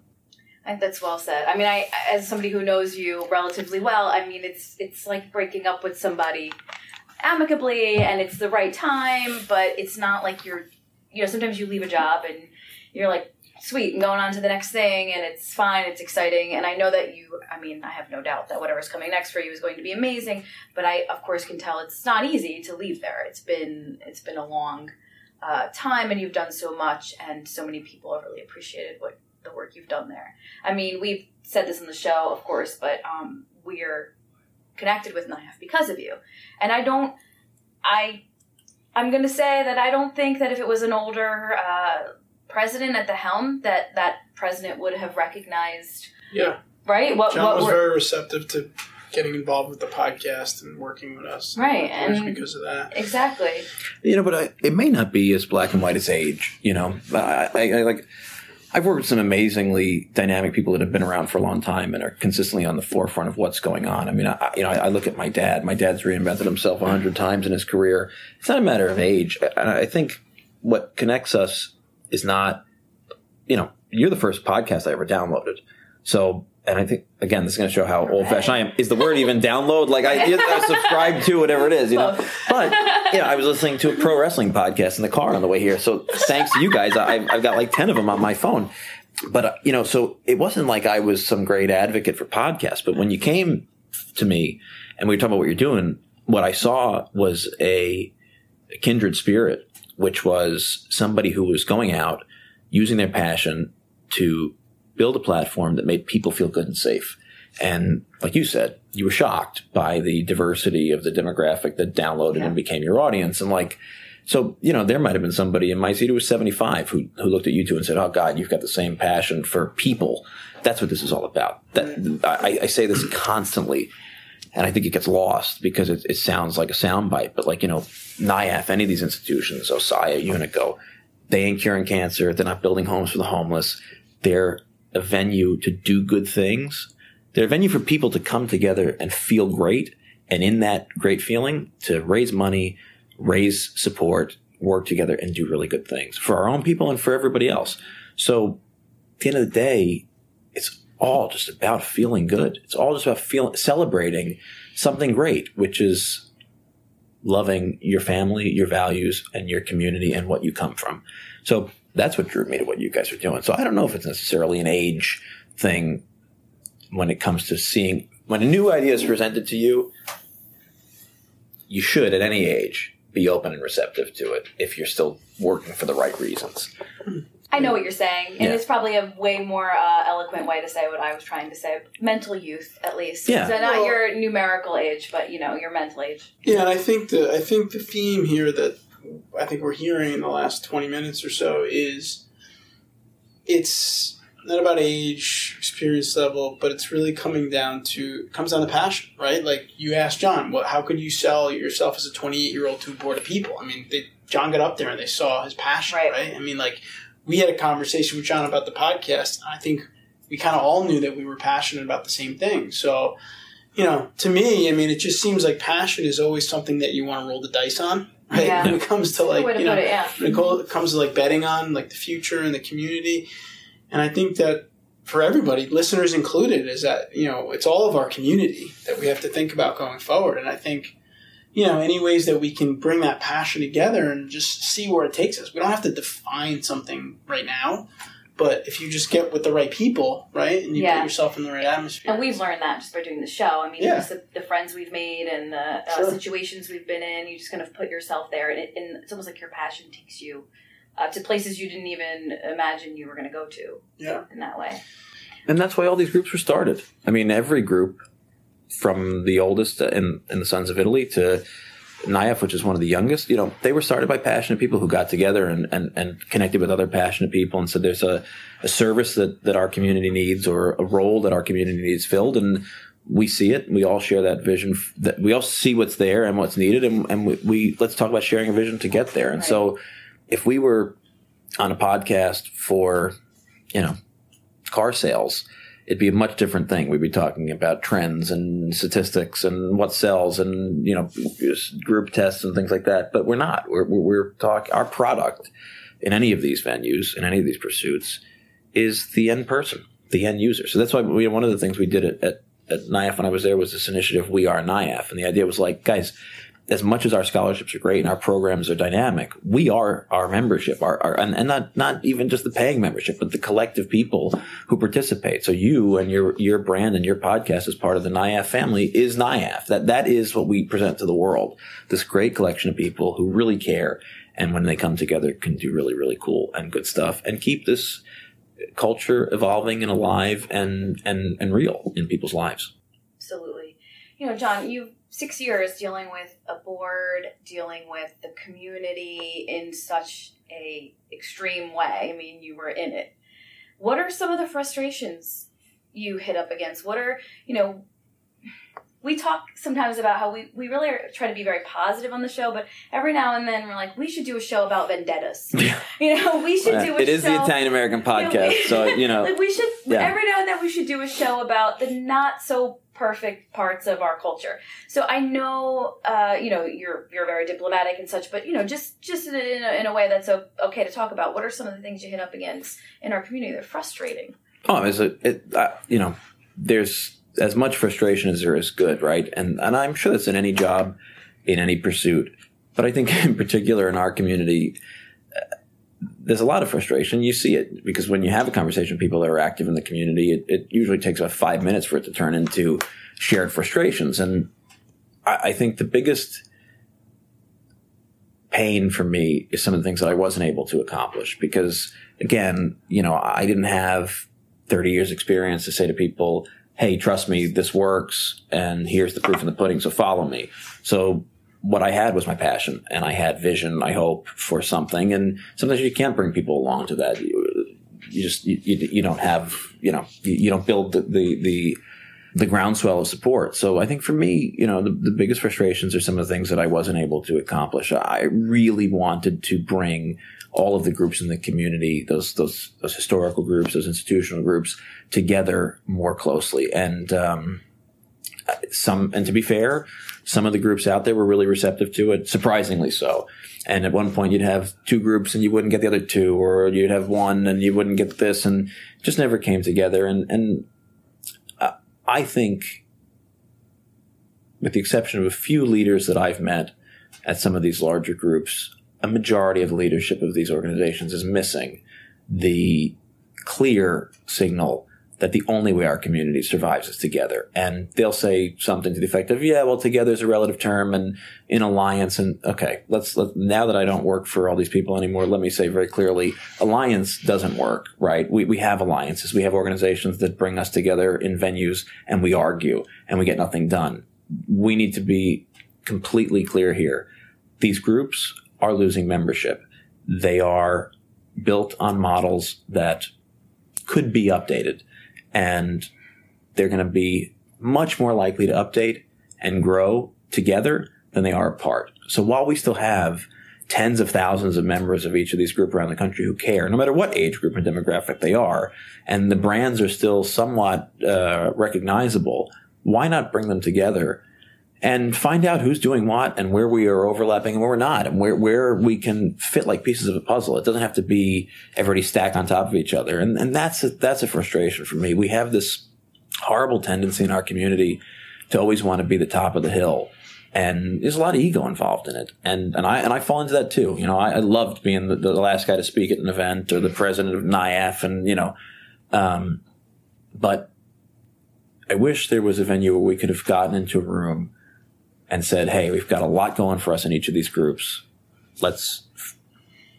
I think that's well said. I mean, I as somebody who knows you relatively well, I mean, it's it's like breaking up with somebody amicably, and it's the right time, but it's not like you're, you know, sometimes you leave a job and you're like, sweet, and going on to the next thing, and it's fine, it's exciting, and I know that you. I mean, I have no doubt that whatever's coming next for you is going to be amazing, but I, of course, can tell it's not easy to leave there. It's been it's been a long uh, time, and you've done so much, and so many people have really appreciated what the work you've done there. I mean, we've said this in the show, of course, but um, we're connected with NIAF because of you. And I don't, I, I'm going to say that I don't think that if it was an older uh, president at the helm, that that president would have recognized. Yeah. Right. What John what was very receptive to getting involved with the podcast and working with us. Right, and because of that, exactly. You know, but I, it may not be as black and white as age. You know, I, I, I like. I've worked with some amazingly dynamic people that have been around for a long time and are consistently on the forefront of what's going on. I mean, I, you know, I, I look at my dad. My dad's reinvented himself a hundred times in his career. It's not a matter of age. I, I think what connects us is not, you know, you're the first podcast I ever downloaded. So and I think again, this is going to show how old fashioned I am. Is the word even download? Like I, I subscribe to whatever it is, you know. But you know, I was listening to a pro wrestling podcast in the car on the way here. So thanks to you guys, I've, I've got like ten of them on my phone. But uh, you know, so it wasn't like I was some great advocate for podcasts. But when you came to me and we were talking about what you're doing, what I saw was a kindred spirit, which was somebody who was going out using their passion to build a platform that made people feel good and safe. And like you said, you were shocked by the diversity of the demographic that downloaded yeah. and became your audience. And like, so, you know, there might have been somebody in my seat who was 75 who, who looked at you two and said, Oh God, you've got the same passion for people. That's what this is all about. That mm-hmm. I, I say this constantly and I think it gets lost because it, it sounds like a soundbite, but like, you know, NIAF, any of these institutions, OSIA, Unico, they ain't curing cancer. They're not building homes for the homeless. They're a venue to do good things. They're a venue for people to come together and feel great. And in that great feeling, to raise money, raise support, work together and do really good things for our own people and for everybody else. So at the end of the day, it's all just about feeling good. It's all just about feeling, celebrating something great, which is loving your family, your values and your community and what you come from. So that's what drew me to what you guys are doing. So I don't know if it's necessarily an age thing when it comes to seeing when a new idea is presented to you. You should, at any age, be open and receptive to it if you're still working for the right reasons. I know what you're saying, and yeah. it's probably a way more uh, eloquent way to say what I was trying to say. Mental youth, at least. Yeah. So not well, your numerical age, but you know your mental age. Yeah, and I think the I think the theme here that I think we're hearing in the last 20 minutes or so is it's not about age, experience level, but it's really coming down to comes down to passion, right? Like you asked John, what how could you sell yourself as a 28 year old to a board of people? I mean, they, John got up there and they saw his passion, right. right? I mean, like we had a conversation with John about the podcast. I think we kind of all knew that we were passionate about the same thing. So, you know, to me, I mean, it just seems like passion is always something that you want to roll the dice on right? Yeah. When it comes to like, you know, it, yeah. when it comes to like betting on like the future and the community. And I think that for everybody, listeners included, is that, you know, it's all of our community that we have to think about going forward. And I think, you know, any ways that we can bring that passion together and just see where it takes us. We don't have to define something right now. But if you just get with the right people, right, and you yeah. put yourself in the right atmosphere, and we've learned that just by doing the show. I mean, yeah. just the, the, friends we've made and the uh, sure. situations we've been in, you just kind of put yourself there, and, it, and it's almost like your passion takes you uh, to places you didn't even imagine you were going to go to. Yeah, in that way. And that's why all these groups were started. I mean, every group, from the oldest in, in the Sons of Italy to NIAF, which is one of the youngest, you know, they were started by passionate people who got together and, and, and connected with other passionate people and said there's a, a service that, that our community needs or a role that our community needs filled. And we see it. We all share that vision that we all see what's there and what's needed. And, and we, we let's talk about sharing a vision to get there. And right. so if we were on a podcast for, you know, car sales, it'd be a much different thing. We'd be talking about trends and statistics and what sells and, you know, group tests and things like that. But we're not. We're, we're talking, our product in any of these venues, in any of these pursuits, is the end person, the end user. So that's why we, one of the things we did at, at, at NIAF when I was there was this initiative, We Are NIAF. And the idea was like, guys, as much as our scholarships are great and our programs are dynamic, we are our membership, our, our and, and, not not even just the paying membership, but the collective people who participate. So you and your your brand and your podcast as part of the NIAF family is NIAF. That that is what we present to the world. This great collection of people who really care, and when they come together, can do really really cool and good stuff, and keep this culture evolving and alive and and and real in people's lives. Absolutely. You know, John, you six years dealing with a board, dealing with the community in such a extreme way. I mean, you were in it. What are some of the frustrations you hit up against? What are, you know, we talk sometimes about how we, we really are, try to be very positive on the show, but every now and then we're like, we should do a show about vendettas. you know, we should do a It is show, the Italian American podcast, you know, so you know. like we should Yeah. every now and then we should do a show about the not so perfect parts of our culture. So I know, uh, you know, you're you're very diplomatic and such, but you know, just just in a, in a, way that's okay to talk about. What are some of the things you hit up against in our community that are frustrating? Oh, it's a, it, uh, you know, there's as much frustration as there is good, right? And and I'm sure that's in any job, in any pursuit. But I think in particular in our community, there's a lot of frustration. You see it because when you have a conversation with people that are active in the community, it, it usually takes about five minutes for it to turn into shared frustrations. And I, I think the biggest pain for me is some of the things that I wasn't able to accomplish because again, you know, I didn't have 30 years experience to say to people, Hey, trust me, this works. And here's the proof in the pudding. So follow me. So what I had was my passion and I had vision, I hope for something. And sometimes you can't bring people along to that. You, you just, you, you, don't have, you know, you, you don't build the, the, the, the groundswell of support. So I think for me, you know, the, the biggest frustrations are some of the things that I wasn't able to accomplish. I really wanted to bring all of the groups in the community, those those those historical groups, those institutional groups, together more closely. And um, some, and to be fair, some of the groups out there were really receptive to it, surprisingly so. And at one point, you'd have two groups and you wouldn't get the other two, or you'd have one and you wouldn't get this, and just never came together. And and I think, with the exception of a few leaders that I've met at some of these larger groups, a majority of the leadership of these organizations is missing the clear signal that the only way our community survives is together. And they'll say something to the effect of, yeah, well, together is a relative term and in alliance. And okay, let's, let, now that I don't work for all these people anymore, let me say very clearly, alliance doesn't work, right? We, we have alliances. We have organizations that bring us together in venues and we argue and we get nothing done. We need to be completely clear here. These groups are losing membership. They are built on models that could be updated and they're going to be much more likely to update and grow together than they are apart. So while we still have tens of thousands of members of each of these groups around the country who care, no matter what age group and demographic they are, and the brands are still somewhat uh, recognizable, why not bring them together and find out who's doing what and where we are overlapping and where we're not and where, where we can fit like pieces of a puzzle. It doesn't have to be everybody stacked on top of each other. And, and that's a, that's a frustration for me. We have this horrible tendency in our community to always want to be the top of the hill. And there's a lot of ego involved in it. And, and I, and I fall into that too. You know, I, I loved being the, the last guy to speak at an event or the president of NIAF and, you know, um, but I wish there was a venue where we could have gotten into a room and said, "Hey, we've got a lot going for us in each of these groups. Let's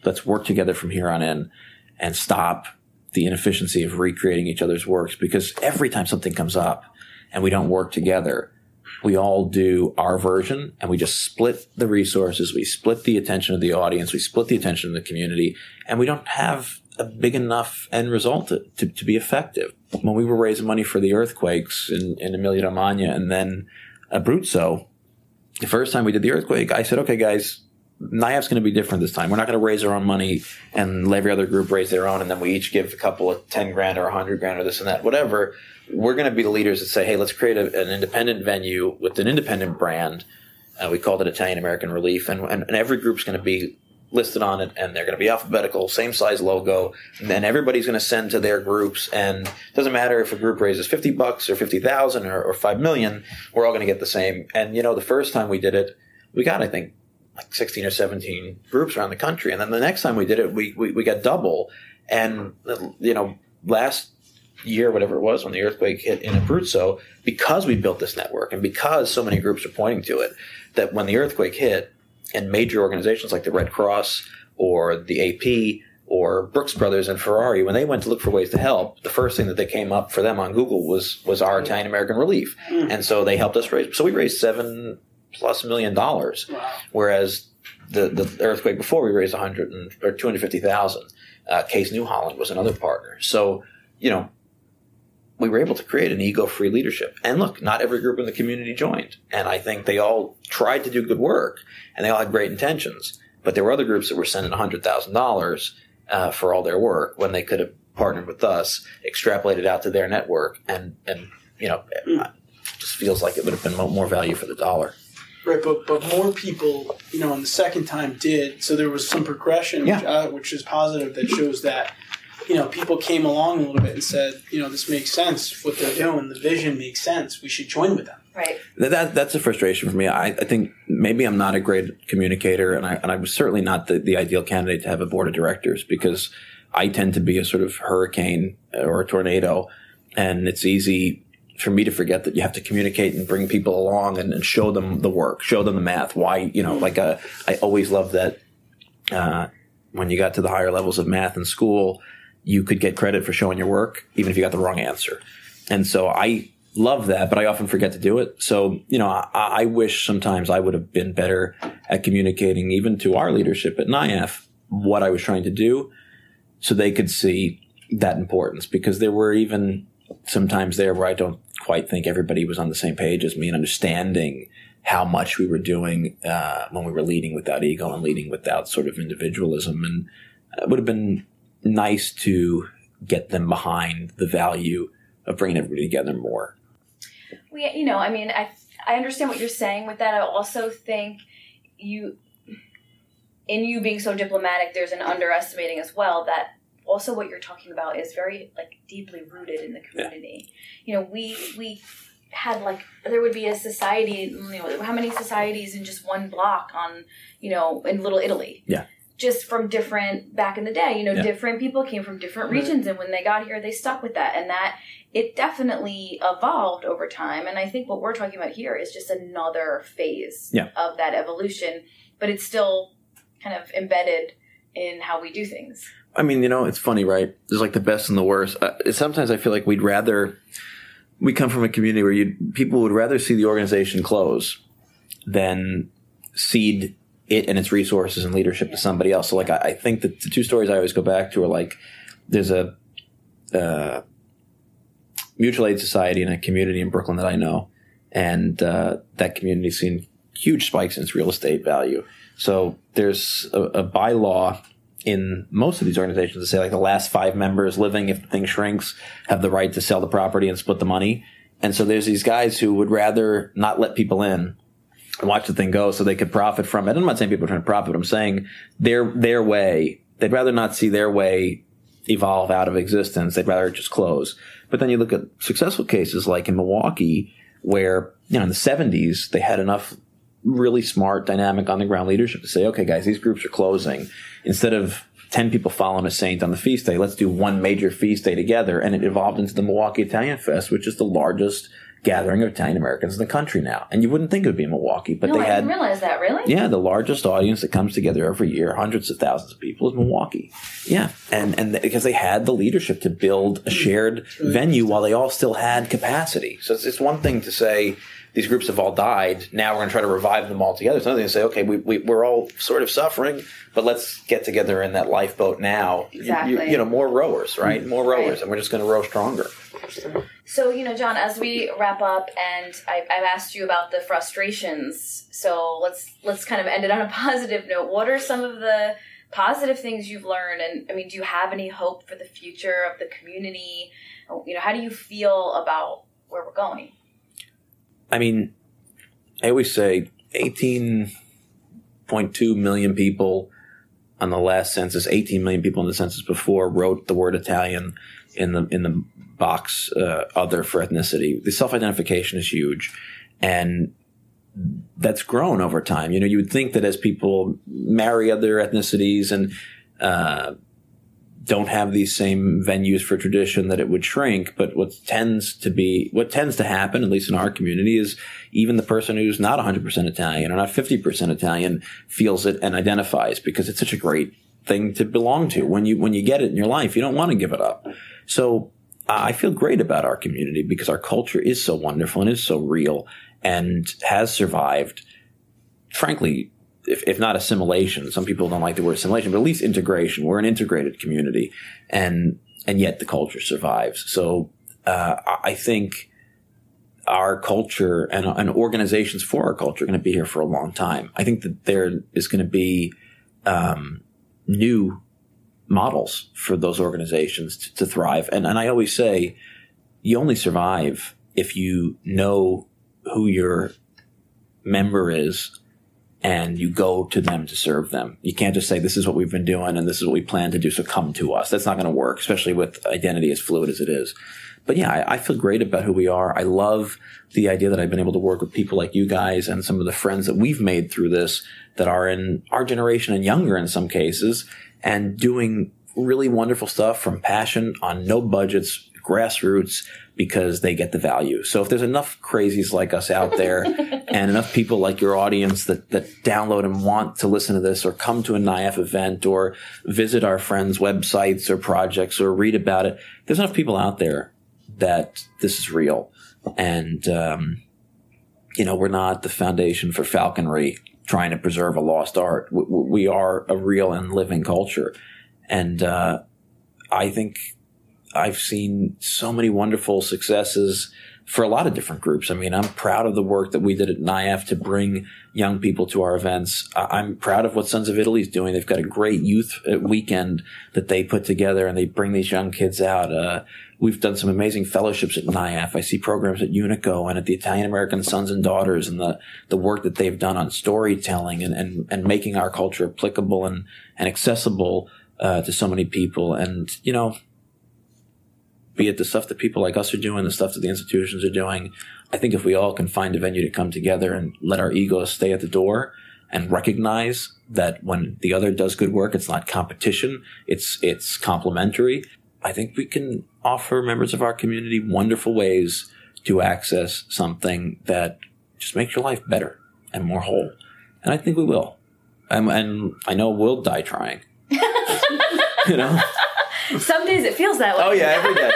let's work together from here on in and stop the inefficiency of recreating each other's works because every time something comes up and we don't work together, we all do our version and we just split the resources, we split the attention of the audience, we split the attention of the community, and we don't have a big enough end result to, to, to be effective. When we were raising money for the earthquakes in, in Emilia Romagna and then Abruzzo, the first time we did the earthquake, I said, okay, guys, NIAF's going to be different this time. We're not going to raise our own money and let every other group raise their own, and then we each give a couple of 10 grand or 100 grand or this and that, whatever. We're going to be the leaders that say, hey, let's create a, an independent venue with an independent brand. Uh, we called it Italian American Relief, and, and, and every group's going to be listed on it, and they're going to be alphabetical, same size logo, and then everybody's going to send to their groups, and it doesn't matter if a group raises 50 bucks or 50,000 or, or 5 million, we're all going to get the same. And, you know, the first time we did it, we got, I think, like 16 or 17 groups around the country. And then the next time we did it, we, we, we got double. And, you know, last year, whatever it was, when the earthquake hit in Abruzzo, because we built this network and because so many groups are pointing to it, that when the earthquake hit and major organizations like the Red Cross or the AP or Brooks Brothers and Ferrari, when they went to look for ways to help, the first thing that they came up for them on Google was was our Italian American relief, and so they helped us raise. So we raised seven plus million dollars, Wow. whereas the the earthquake before we raised a hundred and or two hundred fifty thousand. Uh, Case New Holland was another partner. So you know, we were able to create an ego-free leadership. And look, not every group in the community joined, and I think they all tried to do good work, and they all had great intentions. But there were other groups that were sending hundred thousand dollars uh, for all their work when they could have partnered with us, extrapolated out to their network, and and you know, it just feels like it would have been more value for the dollar. Right, but but more people, you know, on the second time did. So there was some progression, which, uh, which is positive. That shows that, you know, people came along a little bit and said, you know, this makes sense. What they're doing, the vision makes sense. We should join with them. Right. That, that that's a frustration for me. I, I think maybe I'm not a great communicator, and I and I was certainly not the, the ideal candidate to have a board of directors because I tend to be a sort of hurricane or a tornado, and it's easy for me to forget that you have to communicate and bring people along and, and show them the work, show them the math. Why you know, like uh, I always loved that uh, when you got to the higher levels of math in school, you could get credit for showing your work, even if you got the wrong answer. And so I love that, but I often forget to do it. So, you know, I, I wish sometimes I would have been better at communicating even to our leadership at NIAF what I was trying to do so they could see that importance because there were even sometimes there where I don't quite think everybody was on the same page as me and understanding how much we were doing uh, when we were leading without ego and leading without sort of individualism. And it would have been nice to get them behind the value of bringing everybody together more. we you know i mean i i understand what you're saying with that i also think you in you being so diplomatic there's an underestimating as well that also what you're talking about is very like deeply rooted in the community you know we we had like there would be a society you know how many societies in just one block on you know in little italy Yeah. Just from different back in the day you know Yeah. different people came from different Right. regions and when they got here they stuck with that and that it definitely evolved over time and i think what we're talking about here is just another phase Yeah. of that evolution but it's still kind of embedded in how we do things I mean, you know, it's funny, right? There's like the best and the worst. Uh, sometimes I feel like we'd rather, we come from a community where you people would rather see the organization close than cede it and its resources and leadership to somebody else. So, like, I, I think that the two stories I always go back to are like, there's a uh, mutual aid society in a community in Brooklyn that I know, and uh, that community's seen huge spikes in its real estate value. So there's a, a bylaw in most of these organizations to say like the last five members living, if the thing shrinks, have the right to sell the property and split the money. And so there's these guys who would rather not let people in watch the thing go so they could profit from it. I'm not saying people are trying to profit. I'm saying their their way. They'd rather not see their way evolve out of existence. They'd rather just close. But then you look at successful cases like in Milwaukee, where you know in the 70s they had enough really smart, dynamic on the ground leadership to say, okay, guys, these groups are closing. Instead of 10 people following a saint on the feast day, let's do one major feast day together. And it evolved into the Milwaukee Italian Fest, which is the largest gathering of Italian Americans in the country now. And you wouldn't think it would be in Milwaukee, but no they i had. didn't realize that really Yeah, the largest audience that comes together every year, hundreds of thousands of people, is Milwaukee. Yeah, and and because they had the leadership to build a shared venue while they all still had capacity. So it's, it's one thing to say these groups have all died. Now we're going to try to revive them all together. It's another thing to say, okay, we, we we're all sort of suffering, but let's get together in that lifeboat now. You- You, Exactly. you know, more rowers, right? Mm-hmm. More rowers, Right. and we're just going to row stronger. So, you know, John, as we wrap up, and I, I've asked you about the frustrations, so let's let's kind of end it on a positive note. What are some of the positive things you've learned? And I mean, do you have any hope for the future of the community? You know, how do you feel about where we're going? I mean, I always say 18.2 million people on the last census, 18 million people in the census before wrote the word Italian in the in the box uh, other for ethnicity. The self-identification is huge and that's grown over time. You know, you would think that as people marry other ethnicities and uh, don't have these same venues for tradition that it would shrink. But what tends to be, what tends to happen, at least in our community, is even the person who's not 100% Italian or not 50% Italian feels it and identifies because it's such a great thing to belong to. When you when you get it in your life, you don't want to give it up. So I feel great about our community because our culture is so wonderful and is so real and has survived. Frankly, if, if not assimilation, some people don't like the word assimilation, but at least integration. We're an integrated community, and and yet the culture survives. So uh, I think our culture and, and, organizations for our culture are going to be here for a long time. I think that there is going to be um, new models for those organizations to, to thrive. And, and I always say, you only survive if you know who your member is and you go to them to serve them. You can't just say, this is what we've been doing and this is what we plan to do, so come to us. That's not going to work, especially with identity as fluid as it is. But yeah, I, I, feel great about who we are. I love the idea that I've been able to work with people like you guys and some of the friends that we've made through this that are in our generation and younger in some cases and doing really wonderful stuff from passion on no budgets, grassroots, because they get the value. So if there's enough crazies like us out there and enough people like your audience that, that download and want to listen to this or come to a NIAF event or visit our friends' websites or projects or read about it, there's enough people out there that this is real. And, um, you know, we're not the foundation for falconry trying to preserve a lost art. We, we are a real and living culture. And, uh, I think I've seen so many wonderful successes for a lot of different groups. I mean, I'm proud of the work that we did at NIAF to bring young people to our events. I'm proud of what Sons of Italy is doing. They've got a great youth uh, weekend that they put together and they bring these young kids out. Uh, we've done some amazing fellowships at NIAF. I see programs at Unico and at the Italian American Sons and Daughters and the, the work that they've done on storytelling and, and, and making our culture applicable and, and accessible uh, to so many people. And, you know, be it the stuff that people like us are doing, the stuff that the institutions are doing. I think if we all can find a venue to come together and let our egos stay at the door and recognize that when the other does good work, it's not competition, it's, it's complementary. I think we can offer members of our community wonderful ways to access something that just makes your life better and more whole. And I think we will. And, and I know we'll die trying. you know? Some days it feels that way. Oh yeah, every day.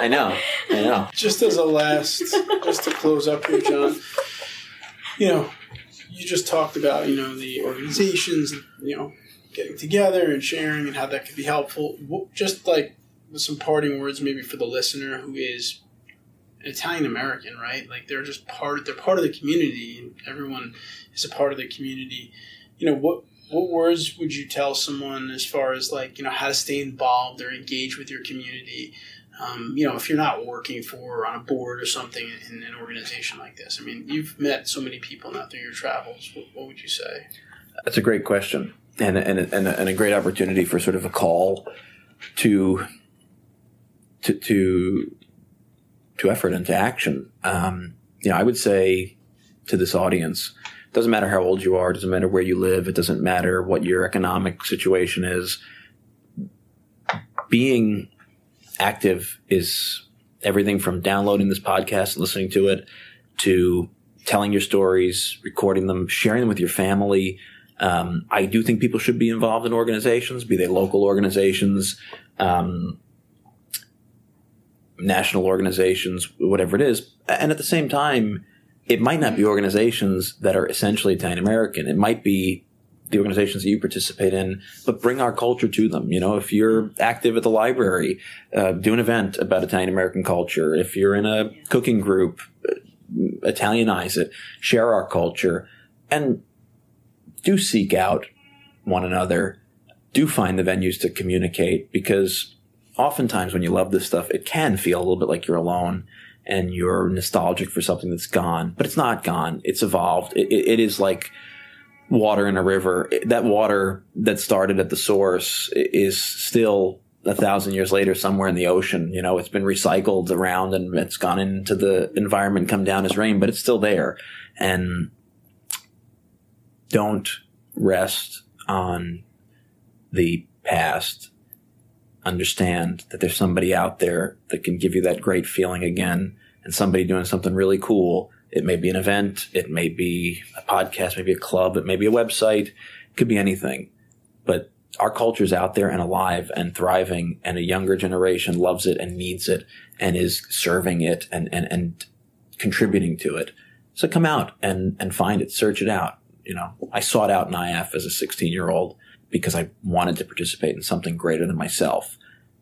I know. I know. Just as a last, just to close up here, John. You know, you just talked about you know the organizations, you know, getting together and sharing and how that could be helpful. Just like some parting words, maybe for the listener who is Italian American, right? Like they're just part. They're part of the community, and everyone is a part of the community. You know what? what words would you tell someone as far as like you know how to stay involved or engage with your community um, you know if you're not working for or on a board or something in an organization like this i mean you've met so many people now through your travels what, what would you say that's a great question and, and, and, and a great opportunity for sort of a call to to to, to effort and to action um, you know i would say to this audience doesn't matter how old you are, doesn't matter where you live, it doesn't matter what your economic situation is. Being active is everything from downloading this podcast, and listening to it, to telling your stories, recording them, sharing them with your family. Um, I do think people should be involved in organizations, be they local organizations, um, national organizations, whatever it is. And at the same time, it might not be organizations that are essentially Italian American. It might be the organizations that you participate in, but bring our culture to them. You know, if you're active at the library, uh, do an event about Italian American culture. If you're in a cooking group, uh, Italianize it, share our culture, and do seek out one another. Do find the venues to communicate because oftentimes when you love this stuff, it can feel a little bit like you're alone and you're nostalgic for something that's gone, but it's not gone. It's evolved. it, it, it is like water in a river. that water that started at the source is still a thousand years later somewhere in the ocean. You know, it's been recycled around and it's gone into the environment, come down as rain, but it's still there. And don't rest on the past understand that there's somebody out there that can give you that great feeling again and somebody doing something really cool. It may be an event. It may be a podcast, maybe a club. It may be a website. It could be anything. But our culture's out there and alive and thriving and a younger generation loves it and needs it and is serving it and, and, and contributing to it. So come out and, and find it, search it out. You know, I sought out NIAF as a 16 year old because I wanted to participate in something greater than myself.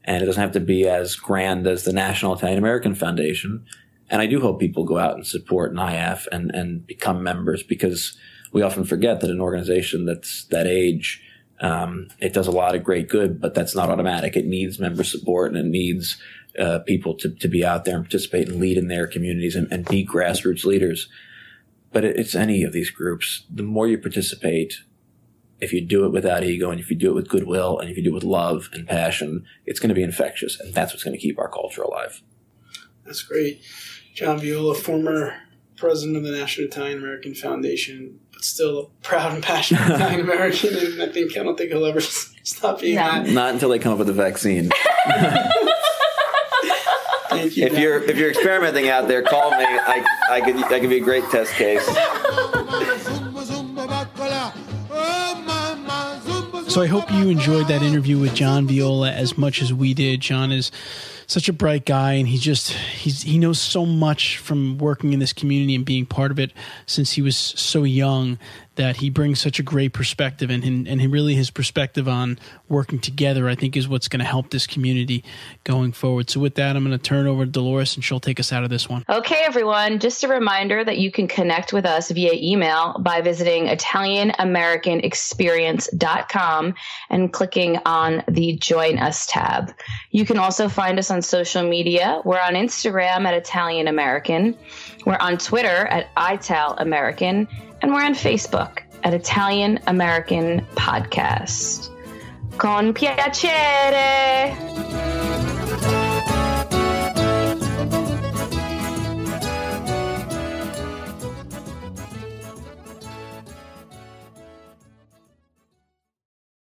And it doesn't have to be as grand as the National Italian American Foundation. And I do hope people go out and support NIAF and, and become members because we often forget that an organization that's that age, um, it does a lot of great good, but that's not automatic. It needs member support and it needs uh, people to, to be out there and participate and lead in their communities and, and be grassroots leaders. But it, it's any of these groups. The more you participate, if you do it without ego and if you do it with goodwill and if you do it with love and passion, it's going to be infectious. And that's what's going to keep our culture alive. That's great. John Viola, former president of the National Italian American Foundation, but still a proud and passionate Italian American. And I think I don't think he'll ever stop being No. that. Not until they come up with a vaccine. Thank you. if you're if you're experimenting out there, call me. I I could I could be a great test case. So I hope you enjoyed that interview with John Viola as much as we did. John is such a bright guy and he just he's he knows so much from working in this community and being part of it since he was so young that he brings such a great perspective and and, and really his perspective on working together I think is what's going to help this community going forward. So with that I'm going to turn over to Dolores and she'll take us out of this one. Okay, everyone. Just a reminder that you can connect with us via email by visiting ItalianAmericanExperience.com and clicking on the Join Us tab. You can also find us on social media. We're on Instagram at Italian American. We're on Twitter at Ital American and we're on Facebook at Italian American Podcast. Con piacere!